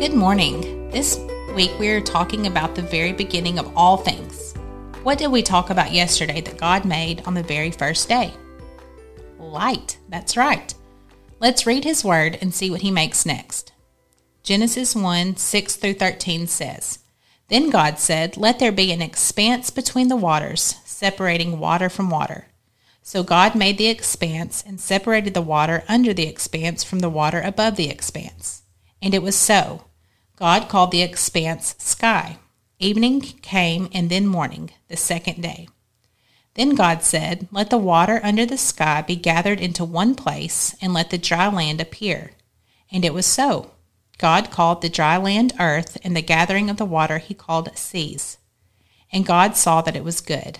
Good morning. This week we are talking about the very beginning of all things. What did we talk about yesterday that God made on the very first day? Light. That's right. Let's read His Word and see what He makes next. Genesis 1 6 through 13 says, Then God said, Let there be an expanse between the waters, separating water from water. So God made the expanse and separated the water under the expanse from the water above the expanse. And it was so. God called the expanse sky. Evening came and then morning, the second day. Then God said, Let the water under the sky be gathered into one place, and let the dry land appear. And it was so. God called the dry land earth, and the gathering of the water he called seas. And God saw that it was good.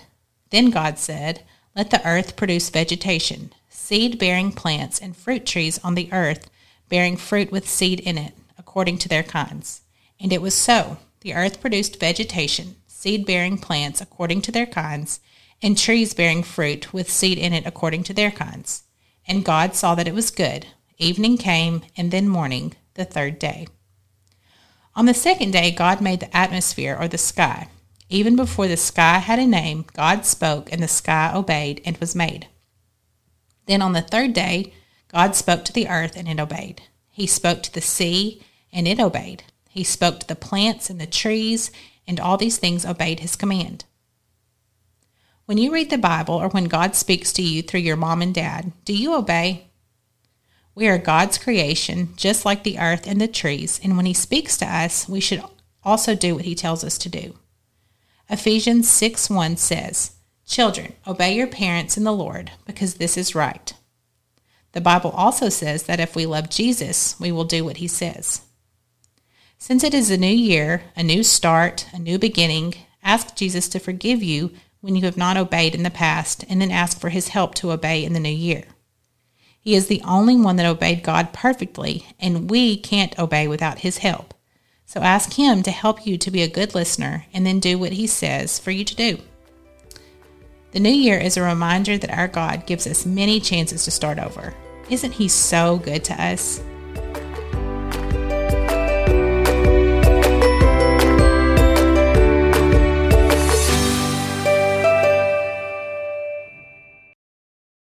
Then God said, Let the earth produce vegetation, seed bearing plants, and fruit trees on the earth, bearing fruit with seed in it according to their kinds. And it was so. The earth produced vegetation, seed bearing plants according to their kinds, and trees bearing fruit with seed in it according to their kinds. And God saw that it was good. Evening came, and then morning, the third day. On the second day, God made the atmosphere or the sky. Even before the sky had a name, God spoke, and the sky obeyed and was made. Then on the third day, God spoke to the earth, and it obeyed. He spoke to the sea, and it obeyed. He spoke to the plants and the trees, and all these things obeyed his command. When you read the Bible or when God speaks to you through your mom and dad, do you obey? We are God's creation, just like the earth and the trees, and when he speaks to us, we should also do what he tells us to do. Ephesians 6 1 says, Children, obey your parents in the Lord, because this is right. The Bible also says that if we love Jesus, we will do what he says. Since it is a new year, a new start, a new beginning, ask Jesus to forgive you when you have not obeyed in the past, and then ask for his help to obey in the new year. He is the only one that obeyed God perfectly, and we can't obey without his help. So ask him to help you to be a good listener and then do what he says for you to do. The new year is a reminder that our God gives us many chances to start over. Isn't he so good to us?